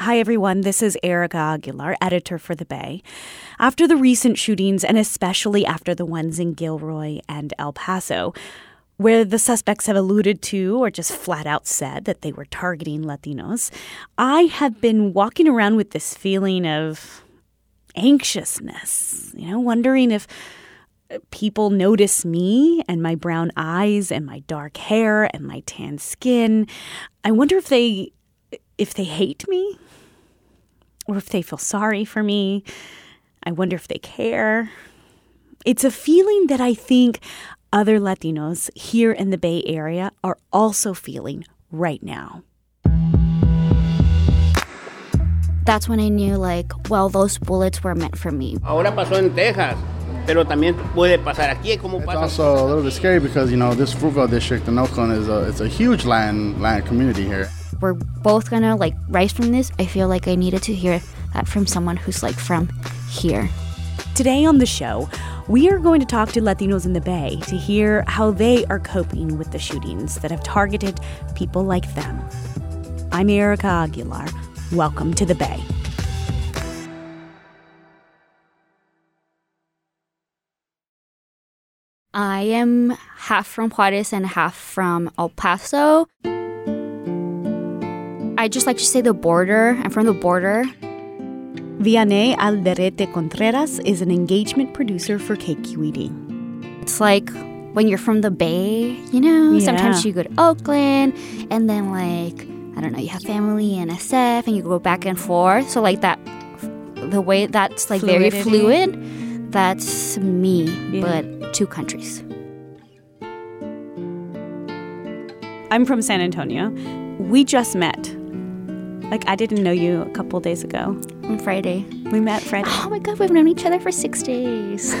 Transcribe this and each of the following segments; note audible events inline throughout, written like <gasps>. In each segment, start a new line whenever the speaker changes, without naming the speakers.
Hi, everyone. This is Erica Aguilar, editor for The Bay. After the recent shootings, and especially after the ones in Gilroy and El Paso, where the suspects have alluded to or just flat out said that they were targeting Latinos, I have been walking around with this feeling of anxiousness, you know, wondering if people notice me and my brown eyes and my dark hair and my tan skin. I wonder if they if they hate me or if they feel sorry for me. I wonder if they care. It's a feeling that I think other Latinos here in the Bay Area are also feeling right now.
That's when I knew, like, well, those bullets were meant for me.
Ahora pasó en Texas, pero también puede pasar aquí. Como
It's
pasa.
also a little bit scary because you know this Fruitvale district in Oakland is a it's a huge land land community here.
We're both gonna like rise from this. I feel like I needed to hear that from someone who's like from here.
Today on the show, we are going to talk to Latinos in the Bay to hear how they are coping with the shootings that have targeted people like them. I'm Erica Aguilar. Welcome to the Bay.
I am half from Juarez and half from El Paso. I just like to say the border. I'm from the border.
Vianey Alderete Contreras is an engagement producer for KQED.
It's like when you're from the Bay, you know,
Yeah.
sometimes you go to Oakland and then like I don't know, you have family in SF and you go back and forth. So like that the way that's like very fluid, that's me,
Yeah.
but two countries.
I'm from San Antonio. We just met. Like, I didn't know you a couple days ago.
On Friday.
We met Friday. <gasps>
Oh my god, we've known each other for six days. <laughs>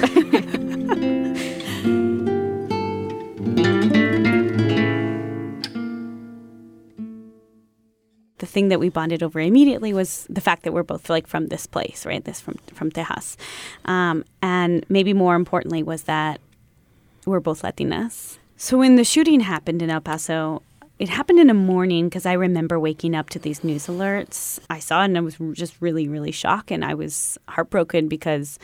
the thing that we bonded over immediately was the fact that we're both like from this place, right? This from from Tejas, um, and maybe more importantly was that we're both Latinas. So when the shooting happened in El Paso, it happened in the morning because I remember waking up to these news alerts. I saw it and I was just really, really shocked, and I was heartbroken because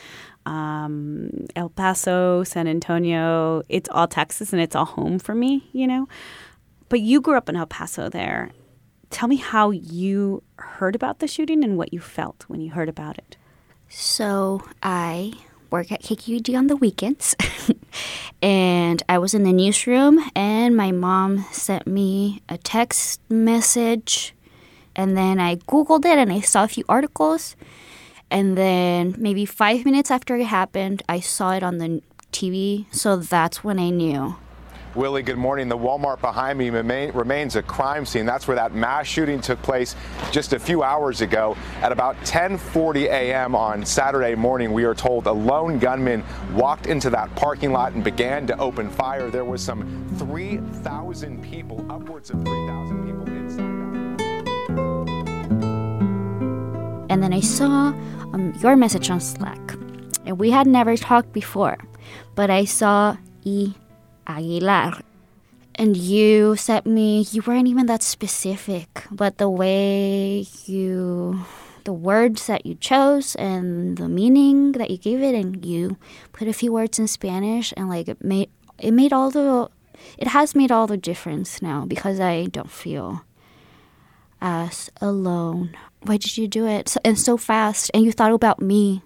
um, El Paso, San Antonio, it's all Texas and it's all home for me, you know. But you grew up in El Paso there. Tell me how you heard about the shooting and what you felt when you heard about it.
So I work at KQED on the weekends, <laughs> and I was in the newsroom, and my mom sent me a text message, and then I googled it, and I saw a few articles, and then maybe five minutes after it happened, I saw it on the TV. So that's when I knew.
Willie, good morning. The Walmart behind me remains a crime scene. That's where that mass shooting took place just a few hours ago. At about 10:40 a.m. on Saturday morning, we are told a lone gunman walked into that parking lot and began to open fire. There was some 3,000 people, upwards of 3,000 people inside.
And then I saw um, your message on Slack. And we had never talked before, but I saw E. Aguilar. And you sent me, you weren't even that specific, but the way you, the words that you chose and the meaning that you gave it, and you put a few words in Spanish, and like it made, it made all the, it has made all the difference now because I don't feel as alone. Why did you do it so, and so fast? And you thought about me.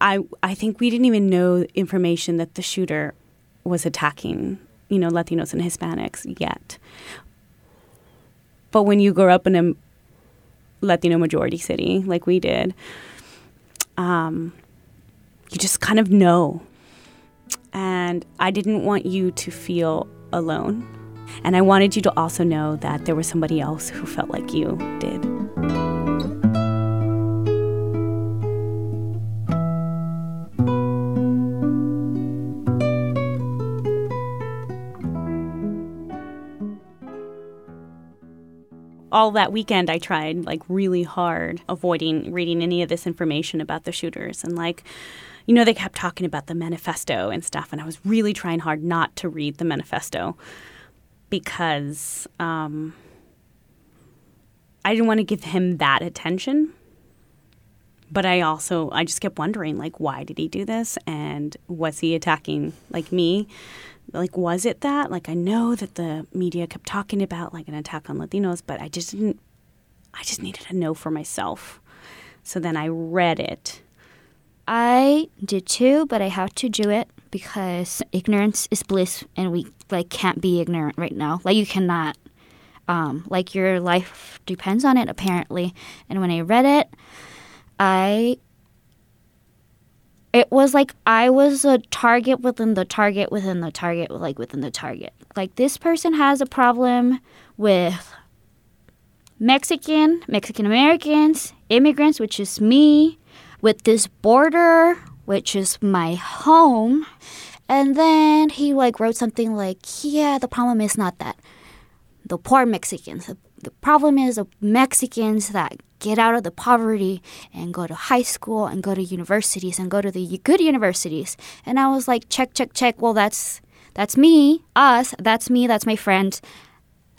I I think we didn't even know information that the shooter was attacking, you know, Latinos and Hispanics yet. But when you grow up in a Latino majority city like we did, um, you just kind of know. And I didn't want you to feel alone. And I wanted you to also know that there was somebody else who felt like you did. All that weekend I tried like really hard avoiding reading any of this information about the shooters. And like you know they kept talking about the manifesto and stuff and I was really trying hard not to read the manifesto because um, I didn't want to give him that attention. But I also I just kept wondering like why did he do this? And was he attacking like me like was it that? Like I know that the media kept talking about like an attack on Latinos but I just didn't I just needed to know for myself. So then I read it.
I did too but I had to do it because ignorance is bliss and we like can't be ignorant right now. Like you cannot um, like your life depends on it apparently. And when I read it I it was like I was a target within the target within the target like within the target. Like this person has a problem with Mexican, Mexican Americans, immigrants, which is me, with this border, which is my home. And then he like wrote something like, "Yeah, the problem is not that the poor Mexicans. The, problem is the Mexicans that get out of the poverty and go to high school and go to universities and go to the good universities. And I was like, check, check, check. Well, that's that's me, us. That's me. That's my friend.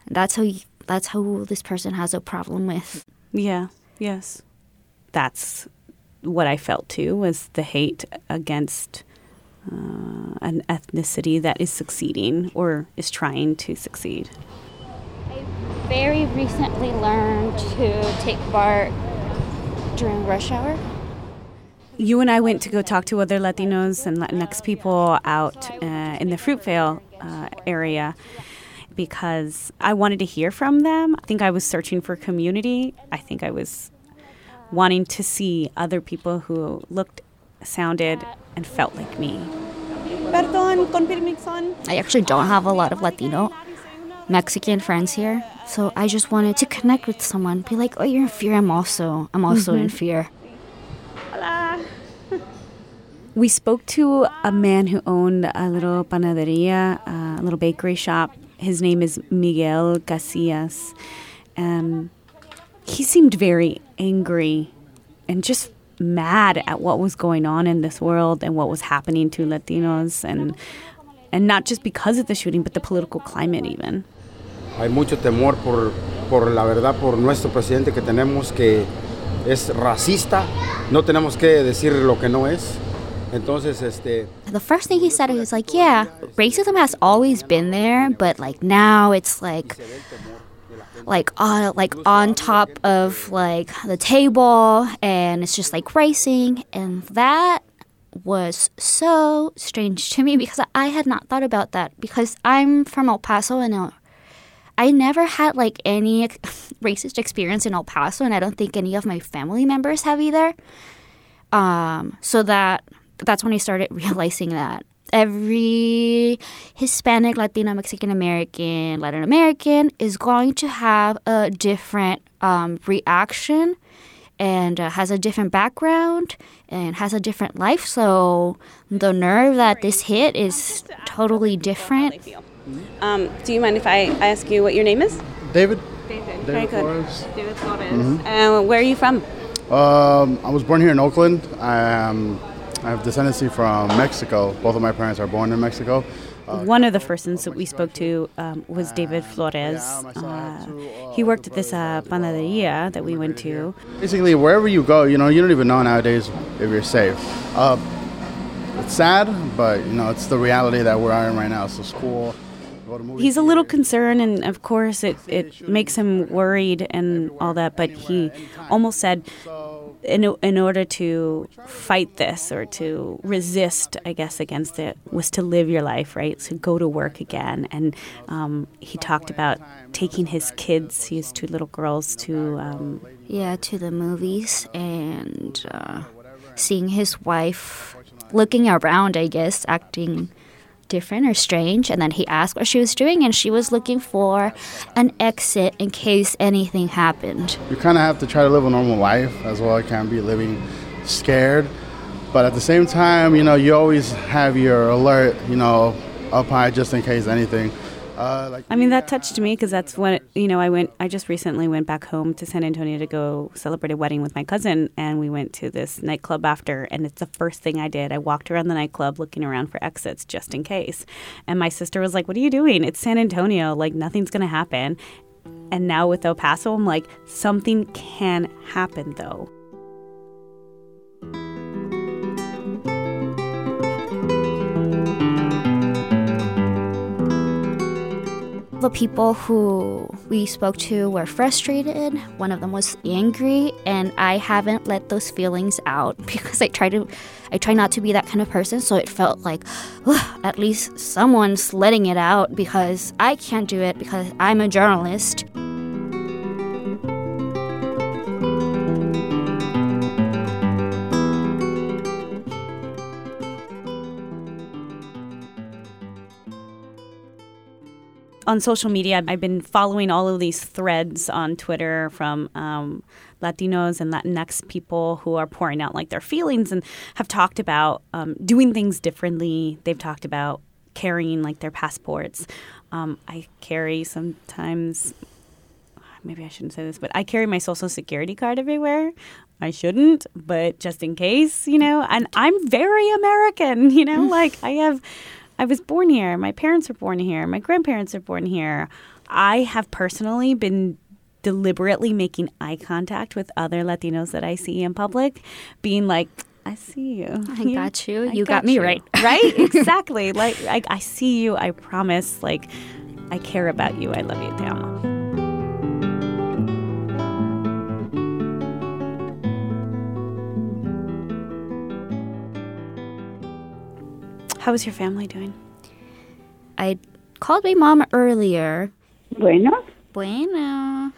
That's who. That's who this person has a problem with.
Yeah. Yes. That's what I felt too was the hate against uh, an ethnicity that is succeeding or is trying to succeed
very recently learned to take BART during rush hour.
You and I went to go talk to other Latinos and Latinx people out uh, in the Fruitvale uh, area because I wanted to hear from them. I think I was searching for community. I think I was wanting to see other people who looked, sounded, and felt like me.
I actually don't have a lot of Latino Mexican friends here. So I just wanted to connect with someone, be like, "Oh, you're in fear. I'm also. I'm also mm-hmm. in fear."
Hola. <laughs> we spoke to a man who owned a little panaderia, a little bakery shop. His name is Miguel Casillas. Um, he seemed very angry and just mad at what was going on in this world and what was happening to Latinos and and not just because of the shooting but the political climate even.
Hay mucho temor por, por la verdad, por nuestro presidente que tenemos que es racista, no tenemos que decir lo que no es. Entonces, este.
The first thing he said was like, yeah, racism has always been there, but like now it's like, like uh, like on top of like the table, and it's just like racing, and that was so strange to me because I had not thought about that because I'm from El Paso and I never had like any <laughs> racist experience in El Paso, and I don't think any of my family members have either. Um, so that that's when I started <laughs> realizing that every Hispanic, Latino, Mexican American, Latin American is going to have a different um, reaction and uh, has a different background and has a different life. So the nerve that this hit is totally different.
Um, do you mind if I ask you what your name is?
David.
David.
David
Very good.
Flores.
David Flores. Mm-hmm. Uh, where are you from?
Um, I was born here in Oakland. I, um, I have descendancy from Mexico. Both of my parents are born in Mexico.
Uh, One of the persons that we spoke to um, was David Flores. Uh, he worked at this uh, panaderia that we went to.
Basically, wherever you go, you know, you don't even know nowadays if you're safe. Uh, it's sad, but you know, it's the reality that we're in right now. So school,
He's a little concerned, and of course, it, it makes him worried and all that. But he almost said, in, in order to fight this or to resist, I guess, against it, was to live your life, right? So go to work again. And um, he talked about taking his kids, his two little girls, to. Um,
yeah, to the movies and uh, seeing his wife looking around, I guess, acting different or strange. And then he asked what she was doing, and she was looking for an exit in case anything happened.
You kind of have to try to live a normal life as well. You can't be living scared. But at the same time, you know, you always have your alert, you know, up high just in case anything. Uh, like
I mean, that touched me because that's when you know. I went. I just recently went back home to San Antonio to go celebrate a wedding with my cousin, and we went to this nightclub after. And it's the first thing I did. I walked around the nightclub looking around for exits just in case. And my sister was like, "What are you doing? It's San Antonio. Like nothing's gonna happen." And now with El Paso, I'm like, something can happen though.
The people who we spoke to were frustrated. One of them was angry, and I haven't let those feelings out <laughs> because I try to, I try not to be that kind of person. So it felt like, "Ugh, at least someone's letting it out because I can't do it because I'm a journalist.
On social media, I've been following all of these threads on Twitter from um, Latinos and Latinx people who are pouring out like their feelings and have talked about um, doing things differently. They've talked about carrying like their passports. Um, I carry sometimes. Maybe I shouldn't say this, but I carry my social security card everywhere. I shouldn't, but just in case, you know, and I'm very American, <laughs> you know, like I have I was born here. My parents were born here. My grandparents are born here. I have personally been deliberately making eye contact with other Latinos that I see in public, being like, I see you.
I got you. You got me
you."
right. <laughs>
Right? exactly. like, like, I see you. I promise. Like, I care about you. I love you. Te amo. How is your family doing?
I called my mom earlier.
Bueno,
Bueno.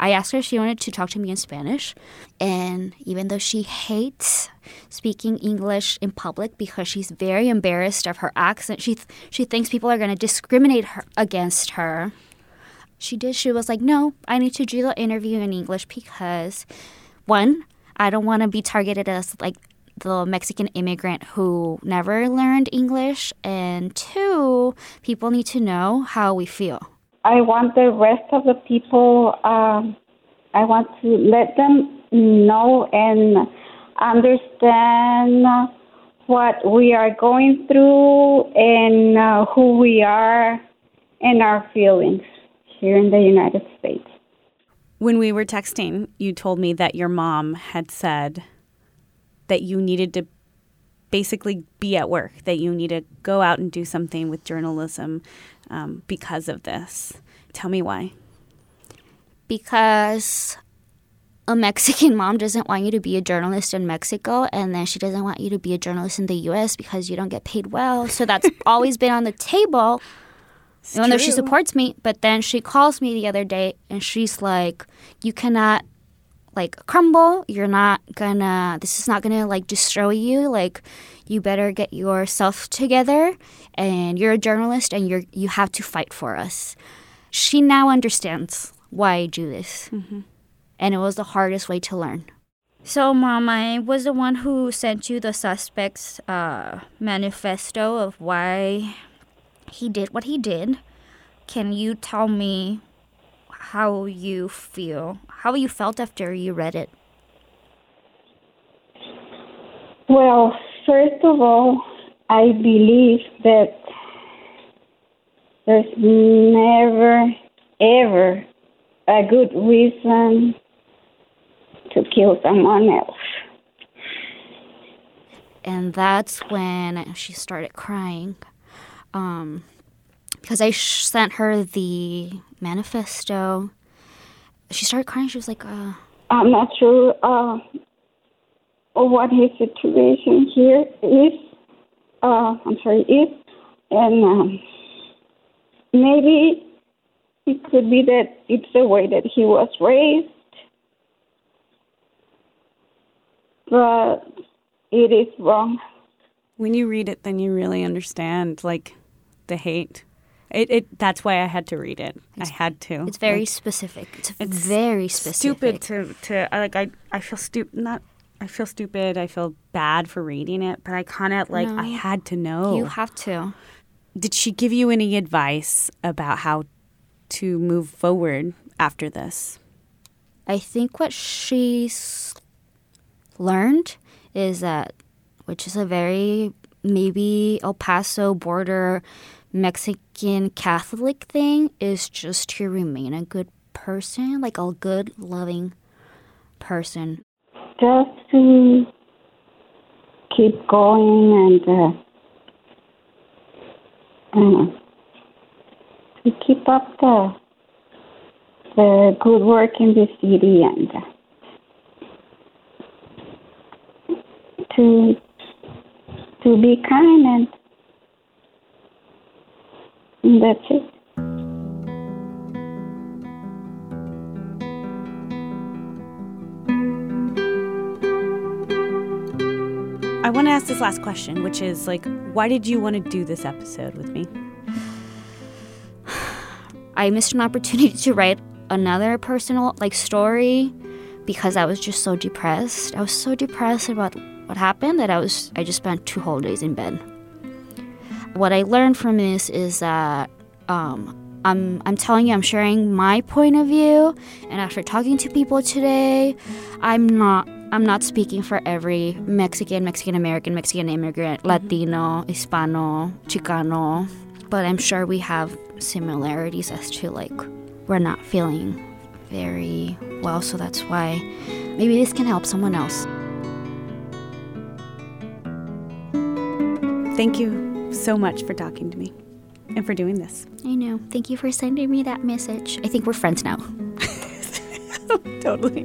I asked her if she wanted to talk to me in Spanish. And even though she hates speaking English in public because she's very embarrassed of her accent, she, th- she thinks people are going to discriminate her, against her. She did. She was like, no, I need to do the interview in English because, one, I don't want to be targeted as like the Mexican immigrant who never learned English. And two, people need to know how we feel.
I want the rest of the people, um, I want to let them know and understand what we are going through and uh, who we are and our feelings here in the United States.
When we were texting, you told me that your mom had said that you needed to basically be at work, that you need to go out and do something with journalism um, because of this. Tell me why.
because a Mexican mom doesn't want you to be a journalist in Mexico, and then she doesn't want you to be a journalist in the U.S. because you don't get paid well. So that's <laughs> always been on the table. Even though she supports me, but then she calls me the other day and she's like, "You cannot like crumble. You're not gonna. This is not gonna like destroy you. Like, you better get yourself together. And you're a journalist, and you're you have to fight for us." She now understands why I do this, and it was the hardest way to learn. So, mom, I was the one who sent you the suspect's uh, manifesto of why he did what he did. Can you tell me how you feel? How you felt after you read it?
Well, first of all, I believe that there's never, ever a good reason to kill someone else.
And that's when she started crying. Um, because I sh- sent her the manifesto. She started crying. She was like, uh,
I'm not sure uh, what his situation here is. Uh, I'm sorry, is, and um, maybe it could be that it's the way that he was raised, but it is wrong.
When you read it, then you really understand like the hate. It, it that's why I had to read it. I had to.
it's very
Like,
specific. It's,
it's
very specific.
stupid to to like I I feel stupid not I feel stupid. I feel bad for reading it, but I kind of like I had to know.
You have to.
Did she give you any advice about how to move forward after this?
I think what she's learned is that, which is a very maybe El Paso border Mexican Catholic thing, is just to remain a good person, like a good, loving person.
Just to keep going and uh, to keep up the the good work in the city and uh, to to be kind and that's it.
I want to ask this last question, which is like, why did you want to do this episode with me? <sighs>
I missed an opportunity to write another personal like story because I was just so depressed. I was so depressed about what happened that I was I just spent two whole days in bed. What I learned from this is that um, I'm I'm telling you I'm sharing my point of view, and after talking to people today, I'm not I'm not speaking for every Mexican, Mexican American, Mexican immigrant, Latino, Hispano, Chicano, but I'm sure we have similarities as to like we're not feeling very well, so that's why maybe this can help someone else.
Thank you so much for talking to me and for doing this.
I know. Thank you for sending me that message. I think we're friends now. <laughs>
totally.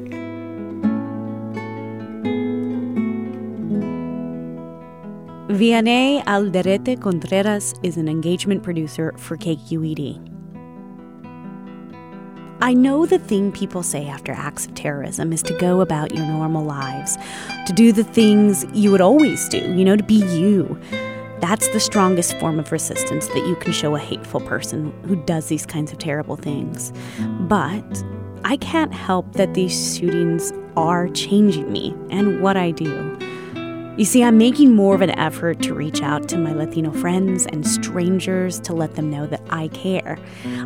Vianey Alderete Contreras is an engagement producer for KQED. I know the thing people say after acts of terrorism is to go about your normal lives, to do the things you would always do, you know, to be you. That's the strongest form of resistance that you can show a hateful person who does these kinds of terrible things. But I can't help that these shootings are changing me and what I do. You see, I'm making more of an effort to reach out to my Latino friends and strangers to let them know that I care.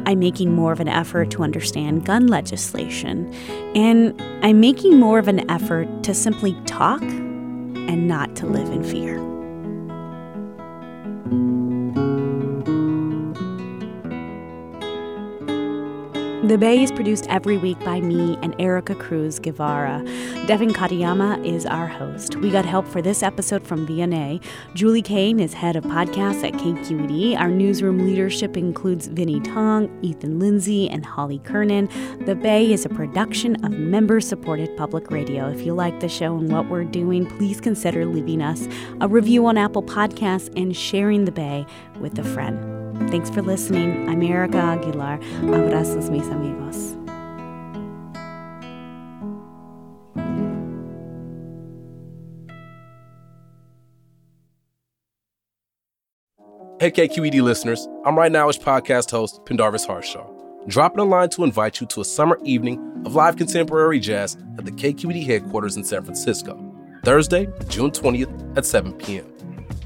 I'm making more of an effort to understand gun legislation. And I'm making more of an effort to simply talk and not to live in fear. The Bay is produced every week by me and Erica Cruz Guevara. Devin Katayama is our host. We got help for this episode from Vianey. Julie Caine is head of podcasts at KQED. Our newsroom leadership includes Vinnee Tong, Ethan Lindsey, and Holly Kernan. The Bay is a production of member supported public radio. If you like the show and what we're doing, please consider leaving us a review on Apple Podcasts and sharing The Bay with a friend. Thanks for listening. I'm Erica Aguilar. Abrazos, mis amigos.
Hey, KQED listeners, I'm right nowish podcast host, Pendarvis Harshaw, dropping a line to invite you to a summer evening of live contemporary jazz at the KQED headquarters in San Francisco, Thursday, June 20th at 7 p.m.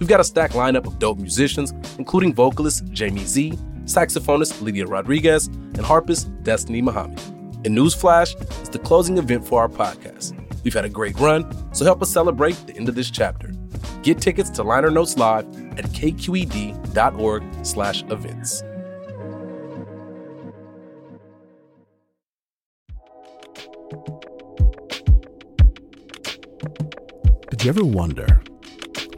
We've got a stacked lineup of dope musicians, including vocalist Jamie Z, saxophonist Lydia Rodriguez, and harpist Destiny Muhammad. And Newsflash is the closing event for our podcast. We've had a great run, so help us celebrate the end of this chapter. Get tickets to Liner Notes Live at kqed.org slash events.
Did you ever wonder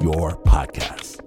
your podcasts.